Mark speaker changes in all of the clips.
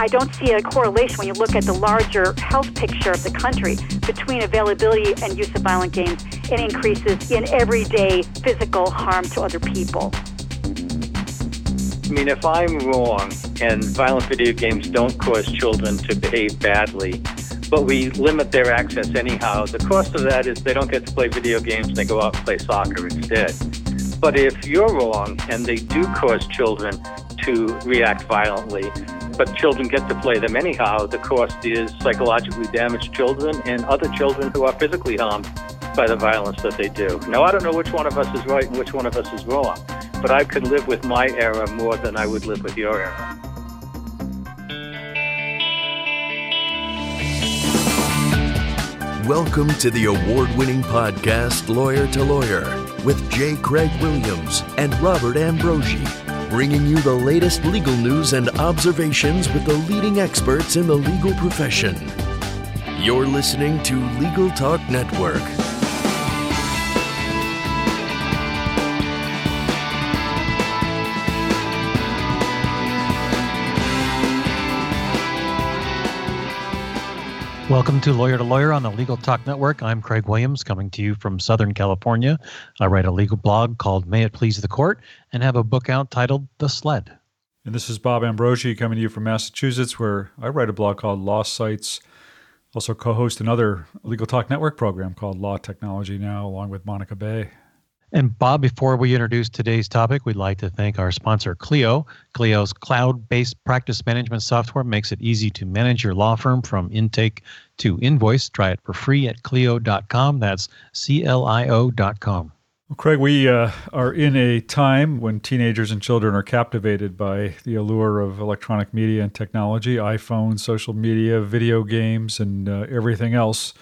Speaker 1: I don't see a correlation when you look at the larger health picture of the country between availability and use of violent games and increases in everyday physical harm to other people.
Speaker 2: I mean, if I'm wrong and violent video games don't cause children to behave badly, but we limit their access anyhow, the cost of that is they don't get to play video games, and they go out and play soccer instead. But if you're wrong and they do cause children to react violently, but children get to play them anyhow, the cost is psychologically damaged children and other children who are physically harmed by the violence that they do. Now, I don't know which one of us is right and which one of us is wrong but I could live with my error more than I would live with your error.
Speaker 3: Welcome to the award winning podcast, Lawyer to Lawyer, with J. Craig Williams and Robert Ambrogi, bringing you the latest legal news and observations with the leading experts in the legal profession. You're listening to Legal Talk Network.
Speaker 4: Welcome to Lawyer to Lawyer on the Legal Talk Network. I'm Craig Williams, coming to you from Southern California. I write a legal blog called May It Please the Court and have a book out titled The Sled.
Speaker 5: And this is Bob Ambrogi coming to you from Massachusetts, where I write a blog called Law Sites. Also, co host another Legal Talk Network program called Law Technology Now, along with Monica Bay.
Speaker 4: And Bob, before we introduce today's topic, we'd like to thank our sponsor, Clio. Clio's cloud based practice management software makes it easy to manage your law firm from intake to invoice. Try it for free at Clio.com. That's C L I O.com.
Speaker 5: Well, Craig, we uh, are in a time when teenagers and children are captivated by the allure of electronic media and technology, iPhones, social media, video games, and uh, everything else.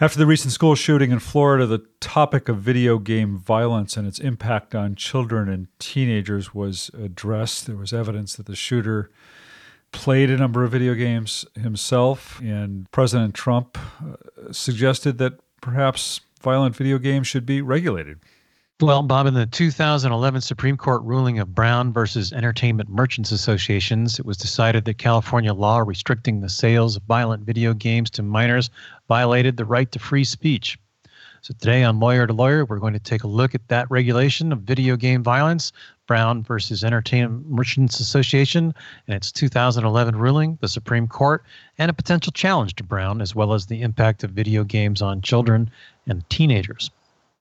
Speaker 5: After the recent school shooting in Florida, the topic of video game violence and its impact on children and teenagers was addressed. There was evidence that the shooter played a number of video games himself, and President Trump uh, suggested that perhaps violent video games should be regulated.
Speaker 4: Well, Bob, in the 2011 Supreme Court ruling of Brown versus Entertainment Merchants Associations, it was decided that California law restricting the sales of violent video games to minors violated the right to free speech. So today on Lawyer to Lawyer, we're going to take a look at that regulation of video game violence, Brown versus Entertainment Merchants Association, and its 2011 ruling, the Supreme Court, and a potential challenge to Brown, as well as the impact of video games on children and teenagers.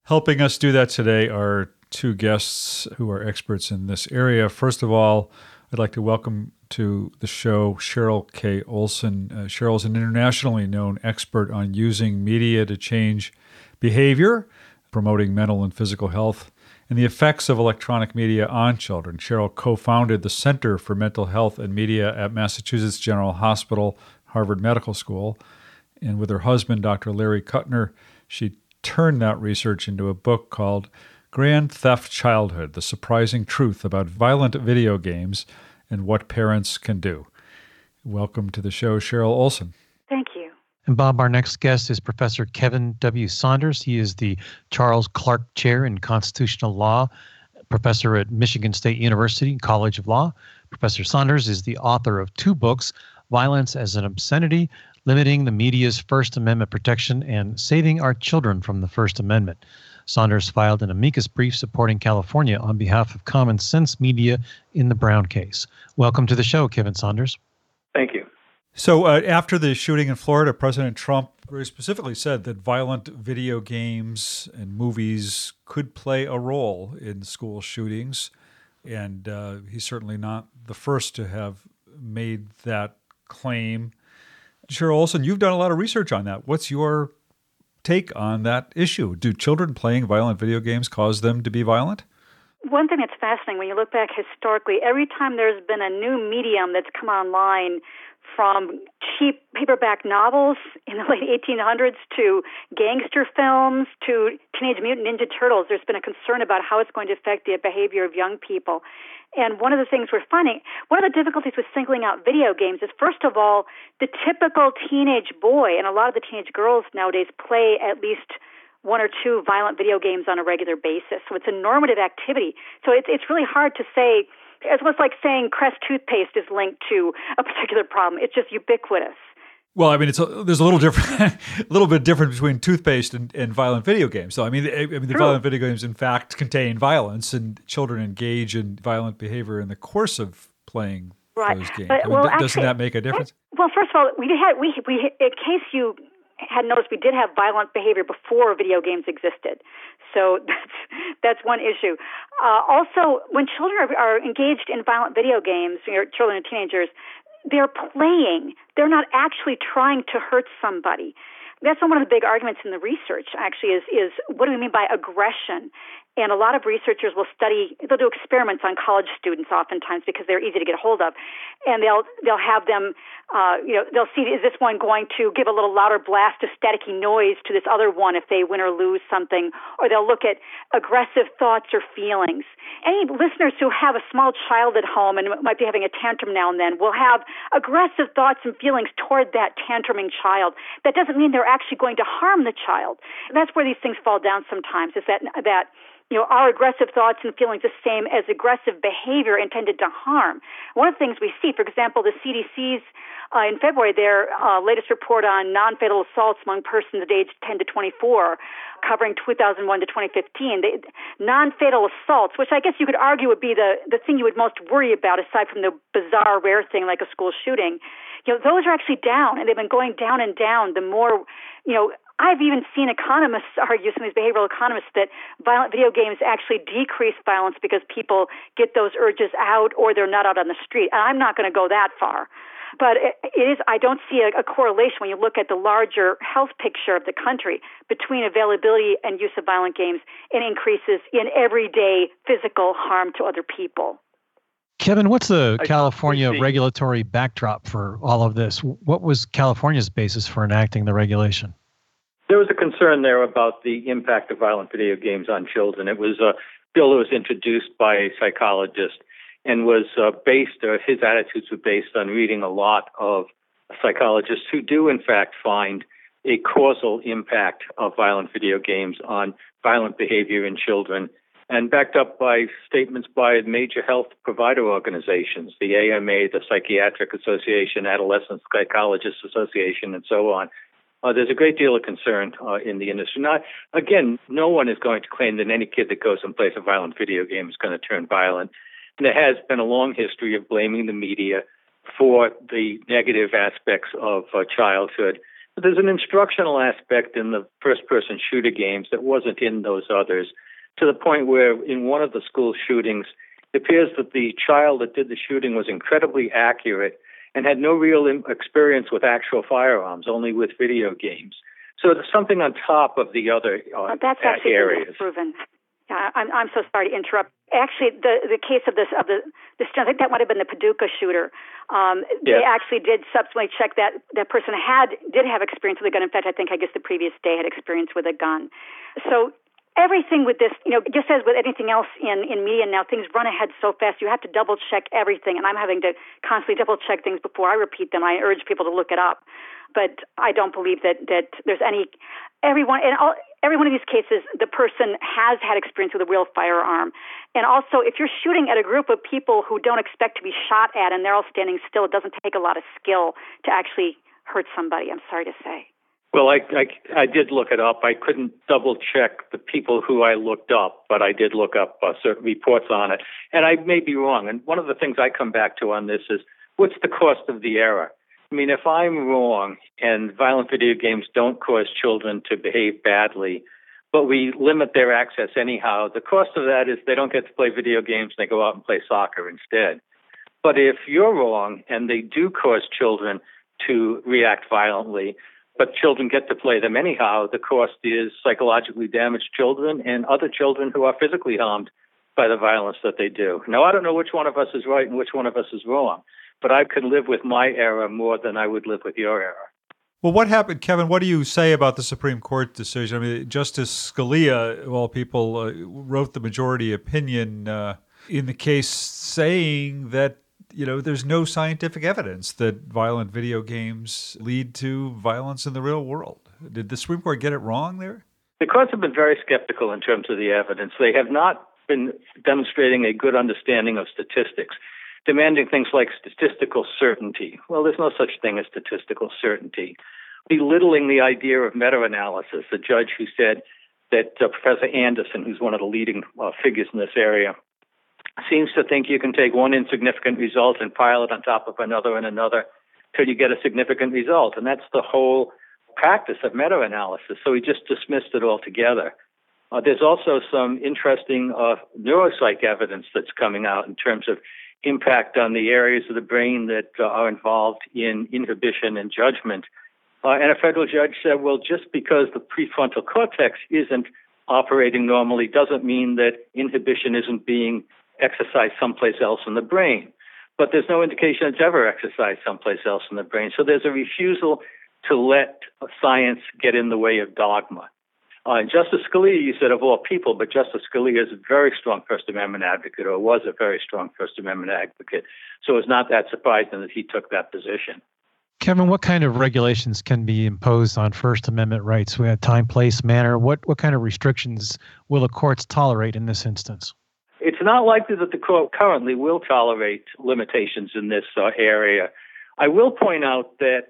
Speaker 5: Helping us do that today are two guests who are experts in this area. First of all, I'd like to welcome to the show Cheryl K. Olson. Uh, Cheryl is an internationally known expert on using media to change behavior, promoting mental and physical health, and the effects of electronic media on children. Cheryl co founded the Center for Mental Health and Media at Massachusetts General Hospital, Harvard Medical School. And with her husband, Dr. Larry Kutner, she turned that research into a book called Grand Theft Childhood The Surprising Truth About Violent Video Games and What Parents Can Do. Welcome to the show, Cheryl Olson.
Speaker 1: Thank you.
Speaker 4: And Bob, our next guest is Professor Kevin W. Saunders. He is the Charles Clark Chair in Constitutional Law, professor at Michigan State University College of Law. Professor Saunders is the author of two books Violence as an Obscenity limiting the media's First Amendment protection and saving our children from the First Amendment. Saunders filed an amicus brief supporting California on behalf of Common Sense Media in the Brown case. Welcome to the show, Kevin Saunders.
Speaker 2: Thank you.
Speaker 5: So, uh, after the shooting in Florida, President Trump very specifically said that violent video games and movies could play a role in school shootings. And uh, he's certainly not the first to have made that claim. Cheryl Olson, you've done a lot of research on that. What's your take on that issue? Do children playing violent video games cause them to be violent?
Speaker 1: One thing that's fascinating when you look back historically, every time there's been a new medium that's come online, from cheap paperback novels in the late 1800s to gangster films to Teenage Mutant Ninja Turtles, there's been a concern about how it's going to affect the behavior of young people. And one of the things we're finding, one of the difficulties with singling out video games is, first of all, the typical teenage boy and a lot of the teenage girls nowadays play at least one or two violent video games on a regular basis. So it's a normative activity. So it's it's really hard to say It's almost like saying Crest toothpaste is linked to a particular problem. It's just ubiquitous.
Speaker 5: Well, I mean, it's a, there's a little different, a little bit different between toothpaste and, and violent video games. So, I mean, I, I mean, the
Speaker 1: True.
Speaker 5: violent video games, in fact, contain violence, and children engage in violent behavior in the course of playing
Speaker 1: Right.
Speaker 5: those games.
Speaker 1: But,
Speaker 5: I mean,
Speaker 1: well,
Speaker 5: th- doesn't that make a difference?
Speaker 1: Well, first of all, we had we we in case you had noticed, we did have violent behavior before video games existed. So that's that's one issue. Uh, also, when children are, are engaged in violent video games, you know, children and teenagers, they're playing. They're not actually trying to hurt somebody. That's one of the big arguments in the research. Actually, is is what do we mean by aggression? And a lot of researchers will study. They'll do experiments on college students, oftentimes because they're easy to get a hold of, and they'll they'll have them. Uh, you know, they'll see is this one going to give a little louder blast of staticky noise to this other one if they win or lose something, or they'll look at aggressive thoughts or feelings. Any listeners who have a small child at home and might be having a tantrum now and then will have aggressive thoughts and feelings toward that tantruming child. That doesn't mean they're actually going to harm the child. That's where these things fall down sometimes. Is that that you know, are aggressive thoughts and feelings the same as aggressive behavior intended to harm? One of the things we see, for example, the CDC's uh, in February, their uh, latest report on non-fatal assaults among persons aged 10 to 24, covering 2001 to 2015, they, non-fatal assaults, which I guess you could argue would be the, the thing you would most worry about aside from the bizarre, rare thing like a school shooting, you know, those are actually down, and they've been going down and down the more, you know, I've even seen economists argue, some of these behavioral economists, that violent video games actually decrease violence because people get those urges out or they're not out on the street. And I'm not going to go that far. But it, it is, I don't see a, a correlation when you look at the larger health picture of the country between availability and use of violent games and increases in everyday physical harm to other people.
Speaker 4: Kevin, what's the
Speaker 2: I-
Speaker 4: California regulatory backdrop for all of this? What was California's basis for enacting the regulation?
Speaker 2: There was a concern there about the impact of violent video games on children. It was a bill that was introduced by a psychologist and was uh, based, or his attitudes were based on reading a lot of psychologists who do, in fact, find a causal impact of violent video games on violent behavior in children, and backed up by statements by major health provider organizations, the AMA, the Psychiatric Association, Adolescent Psychologists Association, and so on. Uh, there's a great deal of concern uh, in the industry. Not again, no one is going to claim that any kid that goes and plays a violent video game is going to turn violent. And there has been a long history of blaming the media for the negative aspects of uh, childhood. But there's an instructional aspect in the first-person shooter games that wasn't in those others, to the point where in one of the school shootings, it appears that the child that did the shooting was incredibly accurate and had no real experience with actual firearms, only with video games. So there's something on top of the other uh,
Speaker 1: Uh, that's actually
Speaker 2: areas.
Speaker 1: disproven. Yeah, I'm I'm so sorry to interrupt. Actually, the the case of this of the this I think that might have been the Paducah shooter. Um, They actually did subsequently check that that person had did have experience with a gun. In fact, I think I guess the previous day had experience with a gun. So everything with this, you know, just as with anything else in in media now, things run ahead so fast. You have to double check everything, and I'm having to constantly double check things before I repeat them. I urge people to look it up, but I don't believe that that there's any everyone in all every one of these cases the person has had experience with a real firearm and also if you're shooting at a group of people who don't expect to be shot at and they're all standing still it doesn't take a lot of skill to actually hurt somebody i'm sorry to say
Speaker 2: Well, I, I, I did look it up. I couldn't double check the people who I looked up, but I did look up uh, certain reports on it. And I may be wrong. And one of the things I come back to on this is what's the cost of the error? I mean, if I'm wrong and violent video games don't cause children to behave badly, but we limit their access anyhow, the cost of that is they don't get to play video games, they go out and play soccer instead. But if you're wrong and they do cause children to react violently, but children get to play them anyhow, the cost is psychologically damaged children and other children who are physically harmed by the violence that they do. Now, I don't know which one of us is right and which one of us is wrong, but I could live with my error more than I would live with your error.
Speaker 5: Well, what happened, Kevin? What do you say about the Supreme Court decision? I mean, Justice Scalia, of all people, uh, wrote the majority opinion uh, in the case saying that you know there's no scientific evidence that violent video games lead to violence in the real world. Did the Supreme Court get it wrong there?
Speaker 2: The courts have been very skeptical in terms of the evidence. They have not been demonstrating a good understanding of statistics, demanding things like statistical certainty. Well, there's no such thing as statistical certainty. Belittling the idea of meta analysis, the judge who said that uh, Professor Anderson, who's one of the leading uh, figures in this area, seems to think you can take one insignificant result and pile it on top of another and another till you get a significant result. And that's the whole practice of meta analysis. So he just dismissed it altogether. Uh, there's also some interesting uh, neuropsych evidence that's coming out in terms of impact on the areas of the brain that uh, are involved in inhibition and judgment. Uh, and a federal judge said, well, just because the prefrontal cortex isn't operating normally doesn't mean that inhibition isn't being exercised someplace else in the brain. But there's no indication it's ever exercised someplace else in the brain. So there's a refusal to let science get in the way of dogma. Uh, Justice Scalia, you said of all people, but Justice Scalia is a very strong First Amendment advocate, or was a very strong First Amendment advocate. So it's not that surprising that he took that position.
Speaker 4: Kevin, what kind of regulations can be imposed on First Amendment rights? We have time, place, manner. What what kind of restrictions will the courts tolerate in this instance?
Speaker 2: It's not likely that the court currently will tolerate limitations in this uh, area. I will point out that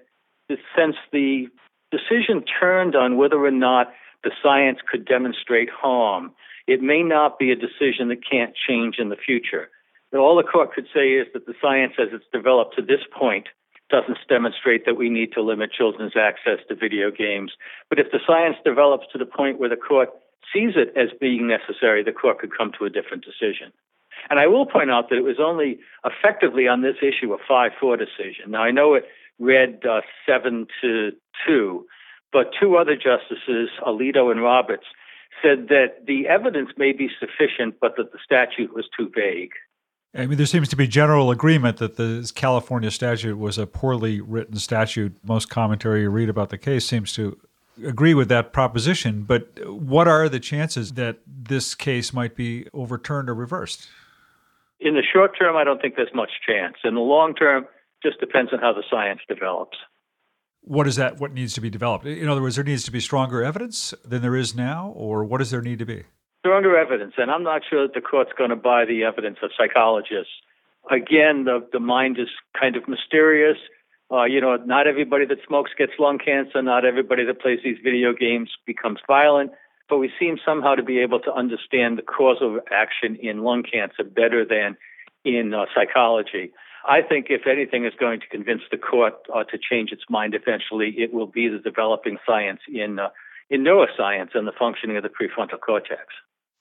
Speaker 2: since the decision turned on whether or not the science could demonstrate harm, it may not be a decision that can't change in the future. All the court could say is that the science as it's developed to this point doesn't demonstrate that we need to limit children's access to video games. But if the science develops to the point where the court sees it as being necessary, the court could come to a different decision. And I will point out that it was only effectively on this issue a 5 4 decision. Now, I know it read uh, 7 to 2, but two other justices, Alito and Roberts, said that the evidence may be sufficient, but that the statute was too vague.
Speaker 5: I mean, there seems to be general agreement that the California statute was a poorly written statute. Most commentary you read about the case seems to agree with that proposition. But what are the chances that this case might be overturned or reversed?
Speaker 2: In the short term, I don't think there's much chance. In the long term, just depends on how the science develops.
Speaker 5: What is that? What needs to be developed? In other words, there needs to be stronger evidence than there is now, or what does there need to be?
Speaker 2: Stronger evidence, and I'm not sure that the court's going to buy the evidence of psychologists. Again, the the mind is kind of mysterious. Uh, you know, not everybody that smokes gets lung cancer. Not everybody that plays these video games becomes violent. But we seem somehow to be able to understand the causal action in lung cancer better than in uh, psychology. I think if anything is going to convince the court uh, to change its mind eventually, it will be the developing science in uh, in neuroscience and the functioning of the prefrontal cortex.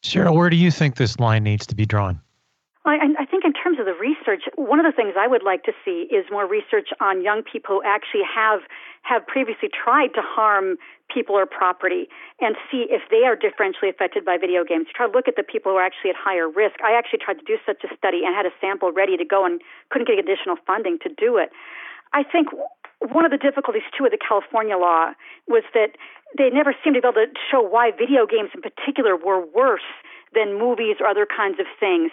Speaker 4: Cheryl, where do you think this line needs to be drawn?
Speaker 1: I, I think in terms of the research, one of the things I would like to see is more research on young people who actually have have previously tried to harm people or property and see if they are differentially affected by video games. Try to look at the people who are actually at higher risk. I actually tried to do such a study and had a sample ready to go and couldn't get additional funding to do it. I think one of the difficulties too with the California law was that they never seemed to be able to show why video games in particular were worse than movies or other kinds of things.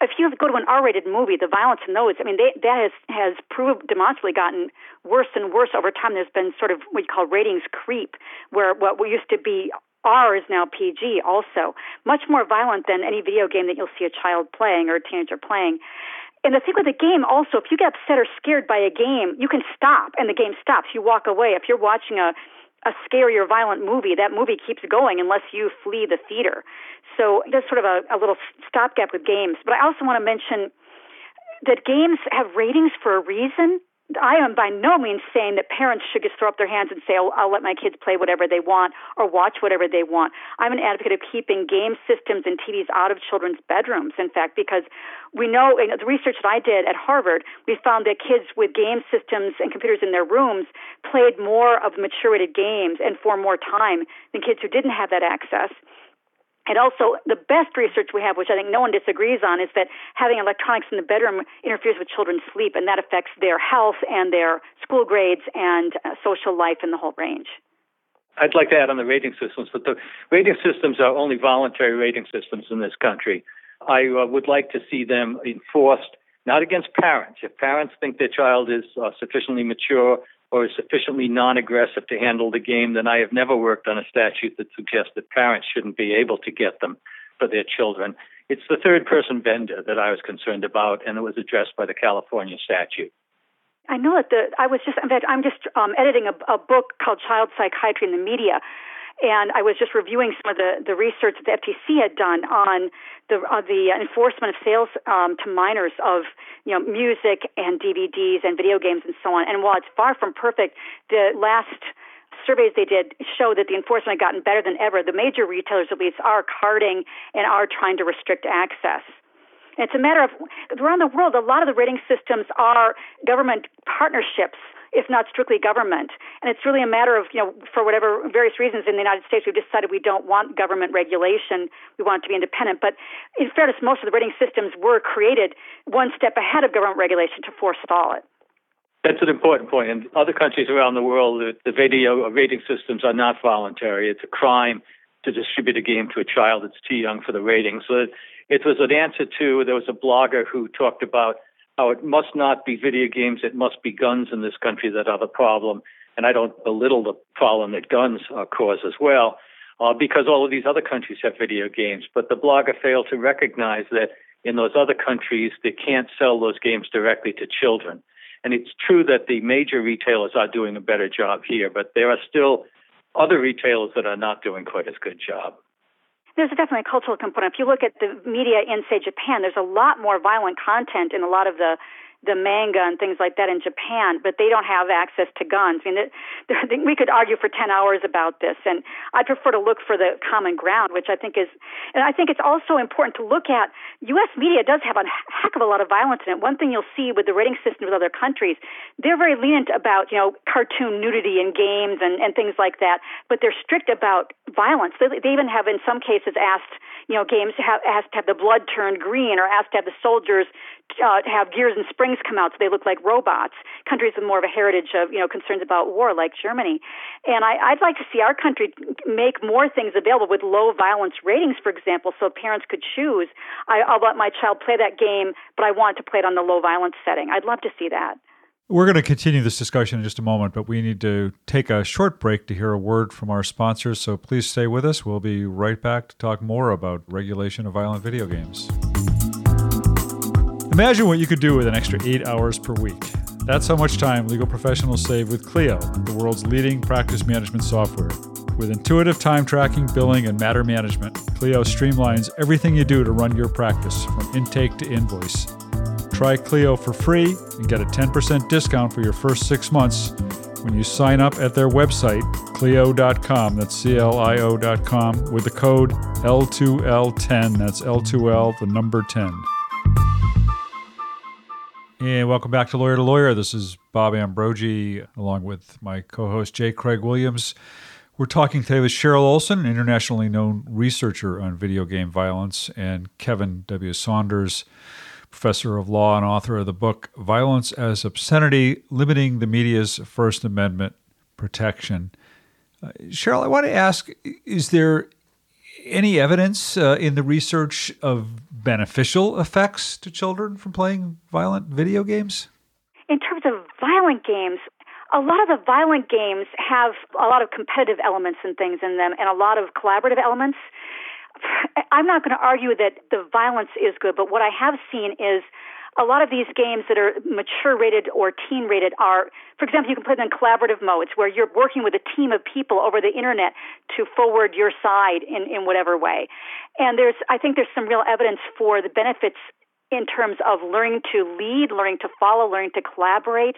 Speaker 1: If you go to an R-rated movie, the violence in those, I mean, they, that has has proved demonstrably gotten worse and worse over time. There's been sort of what you call ratings creep, where what used to be R is now PG, also much more violent than any video game that you'll see a child playing or a teenager playing. And the thing with the game also, if you get upset or scared by a game, you can stop and the game stops. You walk away. If you're watching a a scary or violent movie, that movie keeps going unless you flee the theater. So there's sort of a, a little stopgap with games. But I also want to mention that games have ratings for a reason. I am by no means saying that parents should just throw up their hands and say, oh, I'll let my kids play whatever they want or watch whatever they want. I'm an advocate of keeping game systems and TVs out of children's bedrooms, in fact, because we know in the research that I did at Harvard, we found that kids with game systems and computers in their rooms played more of mature rated games and for more time than kids who didn't have that access. And also, the best research we have, which I think no one disagrees on, is that having electronics in the bedroom interferes with children's sleep, and that affects their health and their school grades and uh, social life in the whole range.
Speaker 2: I'd like to add on the rating systems, but the rating systems are only voluntary rating systems in this country. I uh, would like to see them enforced not against parents. If parents think their child is uh, sufficiently mature or is sufficiently non aggressive to handle the game, then I have never worked on a statute that suggests that parents shouldn't be able to get them for their children. It's the third person vendor that I was concerned about, and it was addressed by the California statute.
Speaker 1: I know that the I was just in fact I'm just um, editing a, a book called Child Psychiatry in the Media, and I was just reviewing some of the, the research that the FTC had done on the uh, the enforcement of sales um, to minors of you know music and DVDs and video games and so on. And while it's far from perfect, the last surveys they did show that the enforcement had gotten better than ever. The major retailers, at least, are carding and are trying to restrict access. It's a matter of around the world, a lot of the rating systems are government partnerships if not strictly government. And it's really a matter of, you know, for whatever various reasons in the United States, we've decided we don't want government regulation. We want it to be independent. But in fairness, most of the rating systems were created one step ahead of government regulation to forestall it.
Speaker 2: That's an important point. In other countries around the world, the, video uh, rating systems are not voluntary. It's a crime to distribute a game to a child that's too young for the rating. So it was an answer to there was a blogger who talked about how it must not be video games, it must be guns in this country that are the problem. And I don't belittle the problem that guns uh, cause as well, uh, because all of these other countries have video games. But the blogger failed to recognize that in those other countries, they can't sell those games directly to children. And it's true that the major retailers are doing a better job here, but there are still other retailers that are not doing quite as good job
Speaker 1: there's definitely a cultural component. If you look at the media in, say, Japan, there's a lot more violent content in a lot of the the manga and things like that in Japan, but they don't have access to guns. I mean, we could argue for 10 hours about this, and I prefer to look for the common ground, which I think is, and I think it's also important to look at. U.S. media does have a heck of a lot of violence in it. One thing you'll see with the rating system with other countries, they're very lenient about, you know, cartoon nudity in games and, and things like that, but they're strict about violence. They, they even have, in some cases, asked, you know, games to have, asked to have the blood turned green or asked to have the soldiers uh, have gears and springs come out so they look like robots. Countries with more of a heritage of you know concerns about war, like Germany, and I, I'd like to see our country make more things available with low violence ratings, for example, so parents could choose. I, I'll let my child play that game, but I want to play it on the low violence setting. I'd love to see that.
Speaker 5: We're going to continue this discussion in just a moment, but we need to take a short break to hear a word from our sponsors. So please stay with us. We'll be right back to talk more about regulation of violent video games. Imagine what you could do with an extra eight hours per week. That's how much time legal professionals save with Clio, the world's leading practice management software. With intuitive time tracking, billing, and matter management, Clio streamlines everything you do to run your practice, from intake to invoice. Try Clio for free and get a 10% discount for your first six months when you sign up at their website, Clio.com. That's C L I O.com with the code L2L10. That's L2L, the number 10. And welcome back to Lawyer to Lawyer. This is Bob Ambrogi, along with my co host J. Craig Williams. We're talking today with Cheryl Olson, internationally known researcher on video game violence, and Kevin W. Saunders, professor of law and author of the book Violence as Obscenity Limiting the Media's First Amendment Protection. Uh, Cheryl, I want to ask is there any evidence uh, in the research of beneficial effects to children from playing violent video games?
Speaker 1: In terms of violent games, a lot of the violent games have a lot of competitive elements and things in them and a lot of collaborative elements. I'm not going to argue that the violence is good, but what I have seen is a lot of these games that are mature rated or teen rated are, for example, you can play them in collaborative modes where you're working with a team of people over the internet to forward your side in, in whatever way. And there's, I think there's some real evidence for the benefits in terms of learning to lead, learning to follow, learning to collaborate.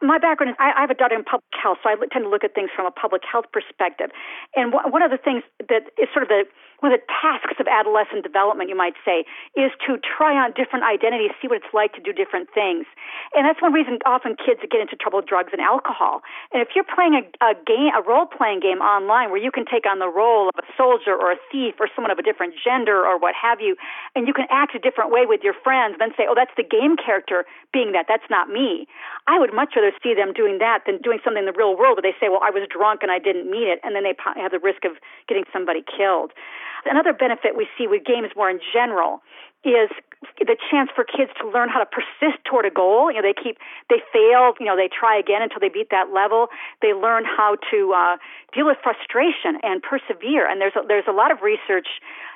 Speaker 1: My background is I, I have a daughter in public health, so I tend to look at things from a public health perspective. And one of the things that is sort of the one of the tasks of adolescent development, you might say, is to try on different identities, see what it's like to do different things. And that's one reason often kids get into trouble with drugs and alcohol. And if you're playing a, a game, a role playing game online where you can take on the role of a soldier or a thief or someone of a different gender or what have you, and you can act a different way with your friends, then say, oh, that's the game character being that. That's not me. I would much rather see them doing that than doing something in the real world where they say, well, I was drunk and I didn't mean it, and then they have the risk of getting somebody killed. Another benefit we see with games more in general is the chance for kids to learn how to persist toward a goal. You know, they keep they fail. You know, they try again until they beat that level. They learn how to uh, deal with frustration and persevere. And there's a, there's a lot of research.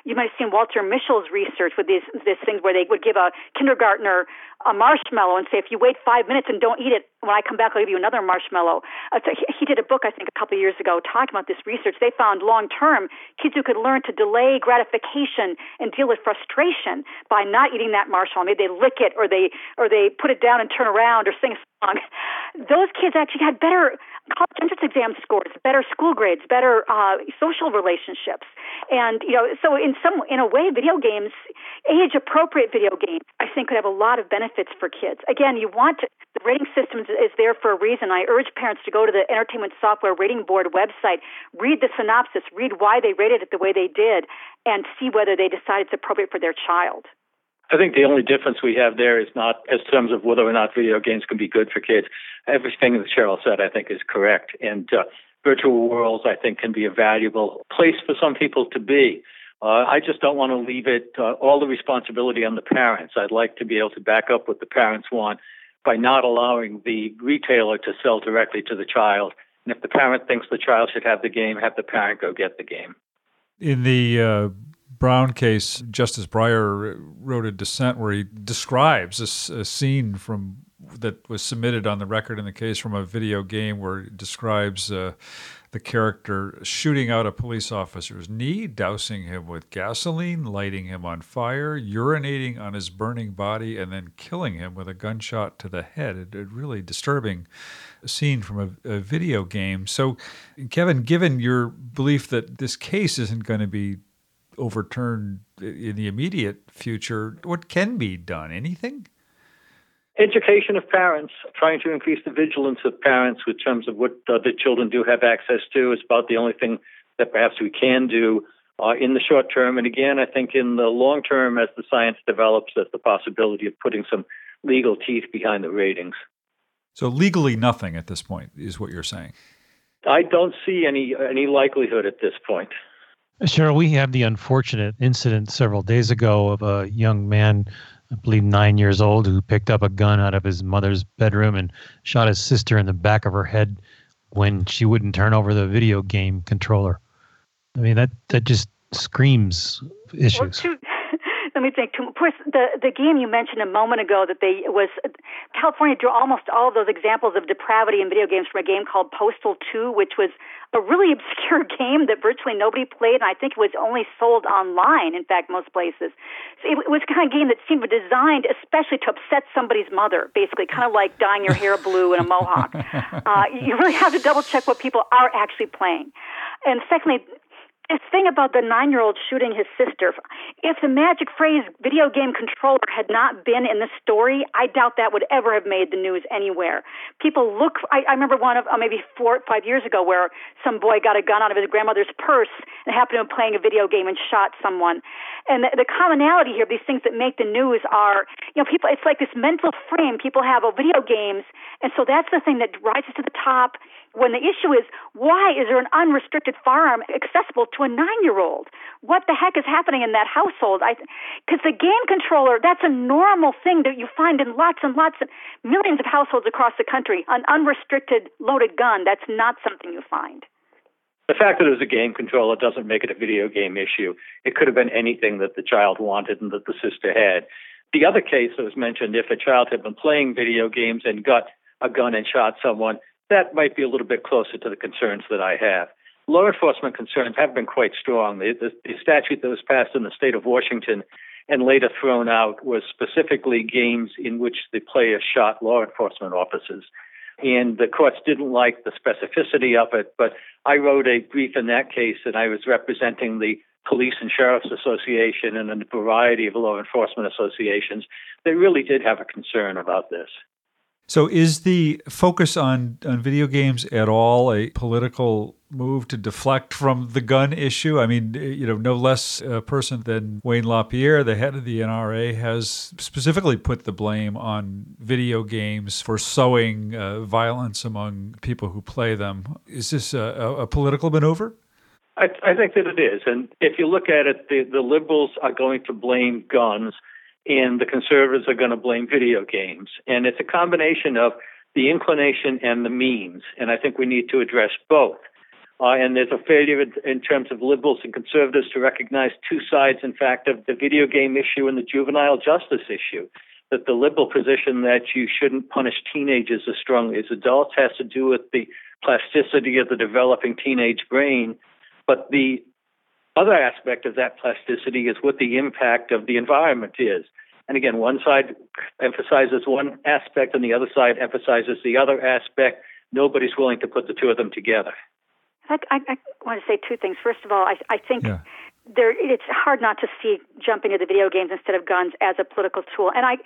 Speaker 1: You might have seen Walter Mischel's research with these these things where they would give a kindergartner a marshmallow and say, if you wait five minutes and don't eat it, when I come back, I'll give you another marshmallow. Uh, so he, he did a book, I think, a couple of years ago talking about this research. They found long term kids who could learn to delay gratification and deal with frustration by not eating that marshmallow. Maybe they lick it or they or they put it down and turn around or sing a song. Those kids actually had better college entrance exam scores, better school grades, better uh, social relationships, and you know, so in some in a way, video games, age appropriate video games, I think could have a lot of benefits for kids. Again, you want to, the rating system is there for a reason. I urge parents to go to the Entertainment Software Rating Board website, read the synopsis, read why they rated it the way they did, and see whether they decide it's appropriate for their child.
Speaker 2: I think the only difference we have there is not as terms of whether or not video games can be good for kids. Everything that Cheryl said, I think, is correct. And uh, virtual worlds, I think, can be a valuable place for some people to be. Uh, I just don't want to leave it uh, all the responsibility on the parents. I'd like to be able to back up what the parents want by not allowing the retailer to sell directly to the child. And if the parent thinks the child should have the game, have the parent go get the game.
Speaker 5: In the uh, Brown case, Justice Breyer wrote a dissent where he describes a, a, scene from that was submitted on the record in the case from a video game where it describes uh, the character shooting out a police officer's knee, dousing him with gasoline, lighting him on fire, urinating on his burning body, and then killing him with a gunshot to the head. A, a really disturbing scene from a, a video game. So, Kevin, given your belief that this case isn't going to be overturned in the immediate future, what can be done? Anything?
Speaker 2: Education of parents, trying to increase the vigilance of parents in terms of what uh, the children do have access to is about the only thing that perhaps we can do uh, in the short term. And again, I think in the long term, as the science develops, there's the possibility of putting some legal teeth behind the ratings.
Speaker 5: So legally, nothing at this point is what you're saying.
Speaker 2: I don't see any any likelihood at this point.
Speaker 4: Cheryl, we have the unfortunate incident several days ago of a young man, I believe nine years old, who picked up a gun out of his mother's bedroom and shot his sister in the back of her head when she wouldn't turn over the video game controller. I mean, that, that just screams issues.
Speaker 1: Well, let me think. Of course, the the game you mentioned a moment ago that they was California drew almost all of those examples of depravity in video games from a game called Postal 2, which was a really obscure game that virtually nobody played, and I think it was only sold online. In fact, most places. So it, it was kind of game that seemed designed especially to upset somebody's mother, basically, kind of like dyeing your hair blue in a mohawk. Uh, you really have to double check what people are actually playing. And secondly, this thing about the nine year old shooting his sister, if the magic phrase video game controller had not been in the story, I doubt that would ever have made the news anywhere. People look, I, I remember one of uh, maybe four, five years ago where some boy got a gun out of his grandmother's purse and happened to be playing a video game and shot someone. And the, the commonality here, these things that make the news are, you know, people, it's like this mental frame people have of video games. And so that's the thing that rises to the top when the issue is why is there an unrestricted firearm accessible to a nine year old? What the heck is happening in that household? Because the game controller, that's a normal thing that you find in lots and lots of millions of households across the country. An unrestricted loaded gun, that's not something you find.
Speaker 2: The fact that it was a game controller doesn't make it a video game issue. It could have been anything that the child wanted and that the sister had. The other case that was mentioned, if a child had been playing video games and got a gun and shot someone, that might be a little bit closer to the concerns that I have. Law enforcement concerns have been quite strong. The, the, the statute that was passed in the state of Washington and later thrown out was specifically games in which the player shot law enforcement officers. And the courts didn't like the specificity of it, but I wrote a brief in that case, and I was representing the Police and Sheriff's Association and a variety of law enforcement associations. They really did have a concern about this.
Speaker 5: So, is the focus on, on video games at all a political move to deflect from the gun issue? I mean, you know, no less a person than Wayne LaPierre, the head of the NRA, has specifically put the blame on video games for sowing uh, violence among people who play them. Is this a, a political maneuver?
Speaker 2: I, I, think that it is. And if you look at it, the, the liberals are going to blame guns and the conservatives are going to blame video games. And it's a combination of the inclination and the means. And I think we need to address both. Uh, and there's a failure in terms of liberals and conservatives to recognize two sides, in fact, of the video game issue and the juvenile justice issue. That the liberal position that you shouldn't punish teenagers as strongly as adults has to do with the plasticity of the developing teenage brain. But the other aspect of that plasticity is what the impact of the environment is. And again, one side emphasizes one aspect and the other side emphasizes the other aspect. Nobody's willing to put the two of them together.
Speaker 1: I, I, I want to say two things. First of all, I, I think
Speaker 5: Yeah.
Speaker 1: There it's hard not to see jumping into the video games instead of guns as a political tool. And I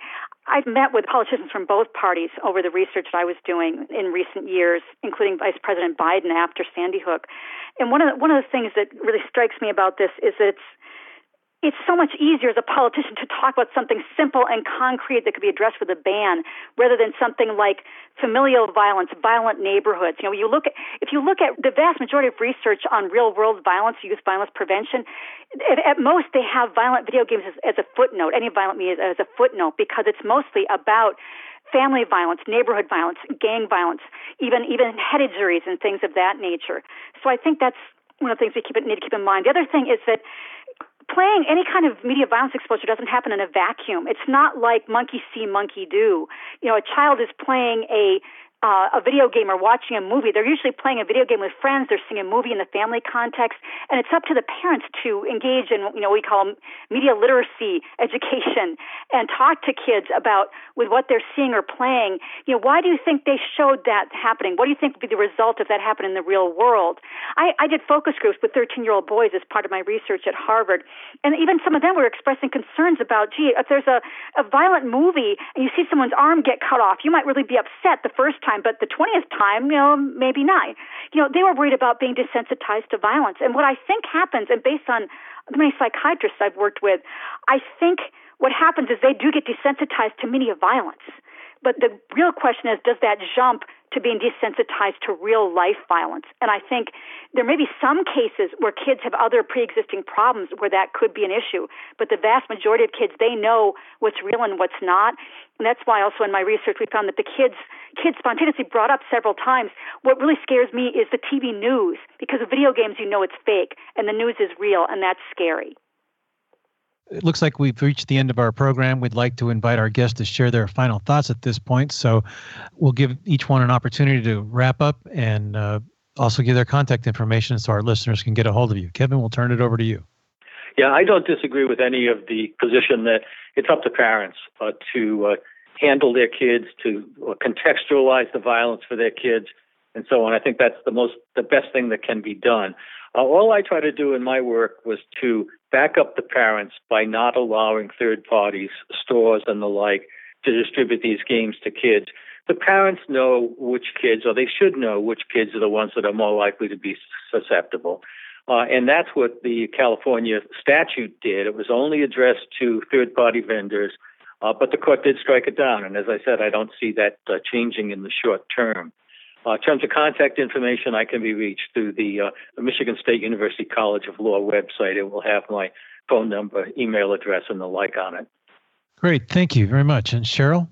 Speaker 1: I've met with politicians from both parties over the research that I was doing in recent years, including Vice President Biden after Sandy Hook. And one of the, one of the things that really strikes me about this is that it's it's so much easier as a politician to talk about something simple and concrete that could be addressed with a ban rather than something like familial violence, violent neighborhoods. You know, you look at, if you look at the vast majority of research on real world violence, youth violence prevention, at, most they have violent video games as, as a footnote, any violent media as a footnote because it's mostly about family violence, neighborhood violence, gang violence, even even head injuries and things of that nature. So I think that's one of the things we keep, need to keep in mind. The other thing is that playing any kind of media violence exposure doesn't happen in a vacuum. It's not like monkey see, monkey do. You know, a child is playing a uh, a video game or watching a movie. They're usually playing a video game with friends. They're seeing a movie in the family context, and it's up to the parents to engage in you know what we call media literacy education and talk to kids about with what they're seeing or playing. You know, why do you think they showed that happening? What do you think would be the result if that happened in the real world? I, I did focus groups with 13 year old boys as part of my research at Harvard, and even some of them were expressing concerns about, gee, if there's a, a violent movie and you see someone's arm get cut off, you might really be upset the first time, but the 20th time, you know, maybe not. You know, they were worried about being desensitized to violence. And what I think happens, and based on the many psychiatrists I've worked with, I think what happens is they do get desensitized to media violence. But the real question is, does that jump to being desensitized to real life violence? And I think there may be some cases where kids have other pre-existing problems where that could be an issue. But the vast majority of kids, they know what's real and what's not. And that's why also in my research we found that the kids kids spontaneously brought up several times what really scares me is the TV news because of video games you know it's fake and the news is real and that's scary.
Speaker 4: It looks like we've reached the end of our program. We'd like to invite our guests to share their final thoughts at this point. So we'll give each one an opportunity to wrap up and uh, also give their contact information so our listeners can get a hold of you. Kevin, we'll turn it over to you.
Speaker 2: Yeah, I don't disagree with any of the position that it's up to parents uh, to uh, handle their kids, to uh, contextualize the violence for their kids, and so on. I think that's the most, the best thing that can be done. Uh, all I try to do in my work was to back up the parents by not allowing third parties, stores, and the like to distribute these games to kids. The parents know which kids, or they should know which kids are the ones that are more likely to be susceptible. Uh, and that's what the California statute did. It was only addressed to third party vendors, uh, but the court did strike it down. And as I said, I don't see that uh, changing in the short term. Uh, in terms of contact information, I can be reached through the uh, Michigan State University College of Law website. It will have my phone number, email address, and the like on it.
Speaker 4: Great. Thank you very much. And Cheryl?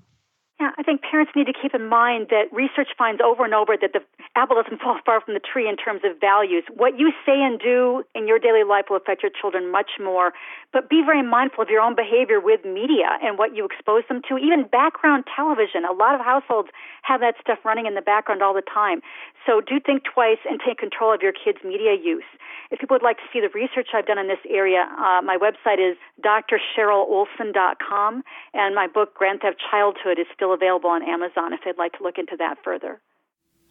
Speaker 1: Yeah, I think parents need to keep in mind that research finds over and over that the apple doesn't fall far from the tree in terms of values. What you say and do in your daily life will affect your children much more. But be very mindful of your own behavior with media and what you expose them to. Even background television. A lot of households have that stuff running in the background all the time. So do think twice and take control of your kids' media use. If people would like to see the research I've done in this area, uh, my website is drcherylolson.com, and my book, Grand Theft Childhood, is available on Amazon if they'd like to look into that further.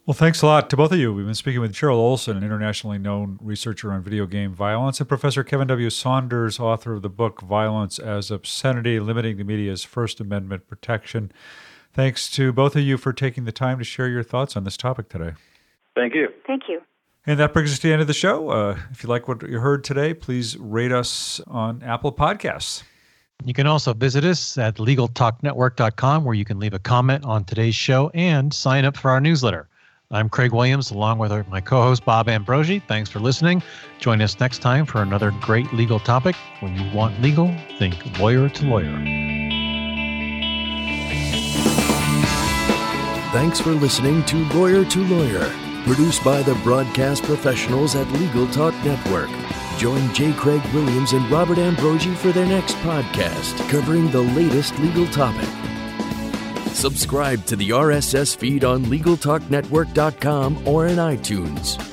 Speaker 5: Well, thanks a lot to both of you. We've been speaking with Cheryl Olson, an internationally known researcher on video game violence, and Professor Kevin W. Saunders, author of the book Violence as Obscenity Limiting the Media's First Amendment Protection. Thanks to both of you for taking the time to share your thoughts on this topic today.
Speaker 2: Thank you.
Speaker 1: Thank you.
Speaker 5: And that brings us to the end of the show. Uh, if you like what you heard today, please rate us on Apple Podcasts.
Speaker 4: You can also visit us at legaltalknetwork.com where you can leave a comment on today's show and sign up for our newsletter. I'm Craig Williams along with my co host Bob Ambrogi. Thanks for listening. Join us next time for another great legal topic. When you want legal, think lawyer to lawyer.
Speaker 3: Thanks for listening to Lawyer to Lawyer, produced by the broadcast professionals at Legal Talk Network. Join J. Craig Williams and Robert Ambrogi for their next podcast covering the latest legal topic. Subscribe to the RSS feed on LegalTalkNetwork.com or in iTunes.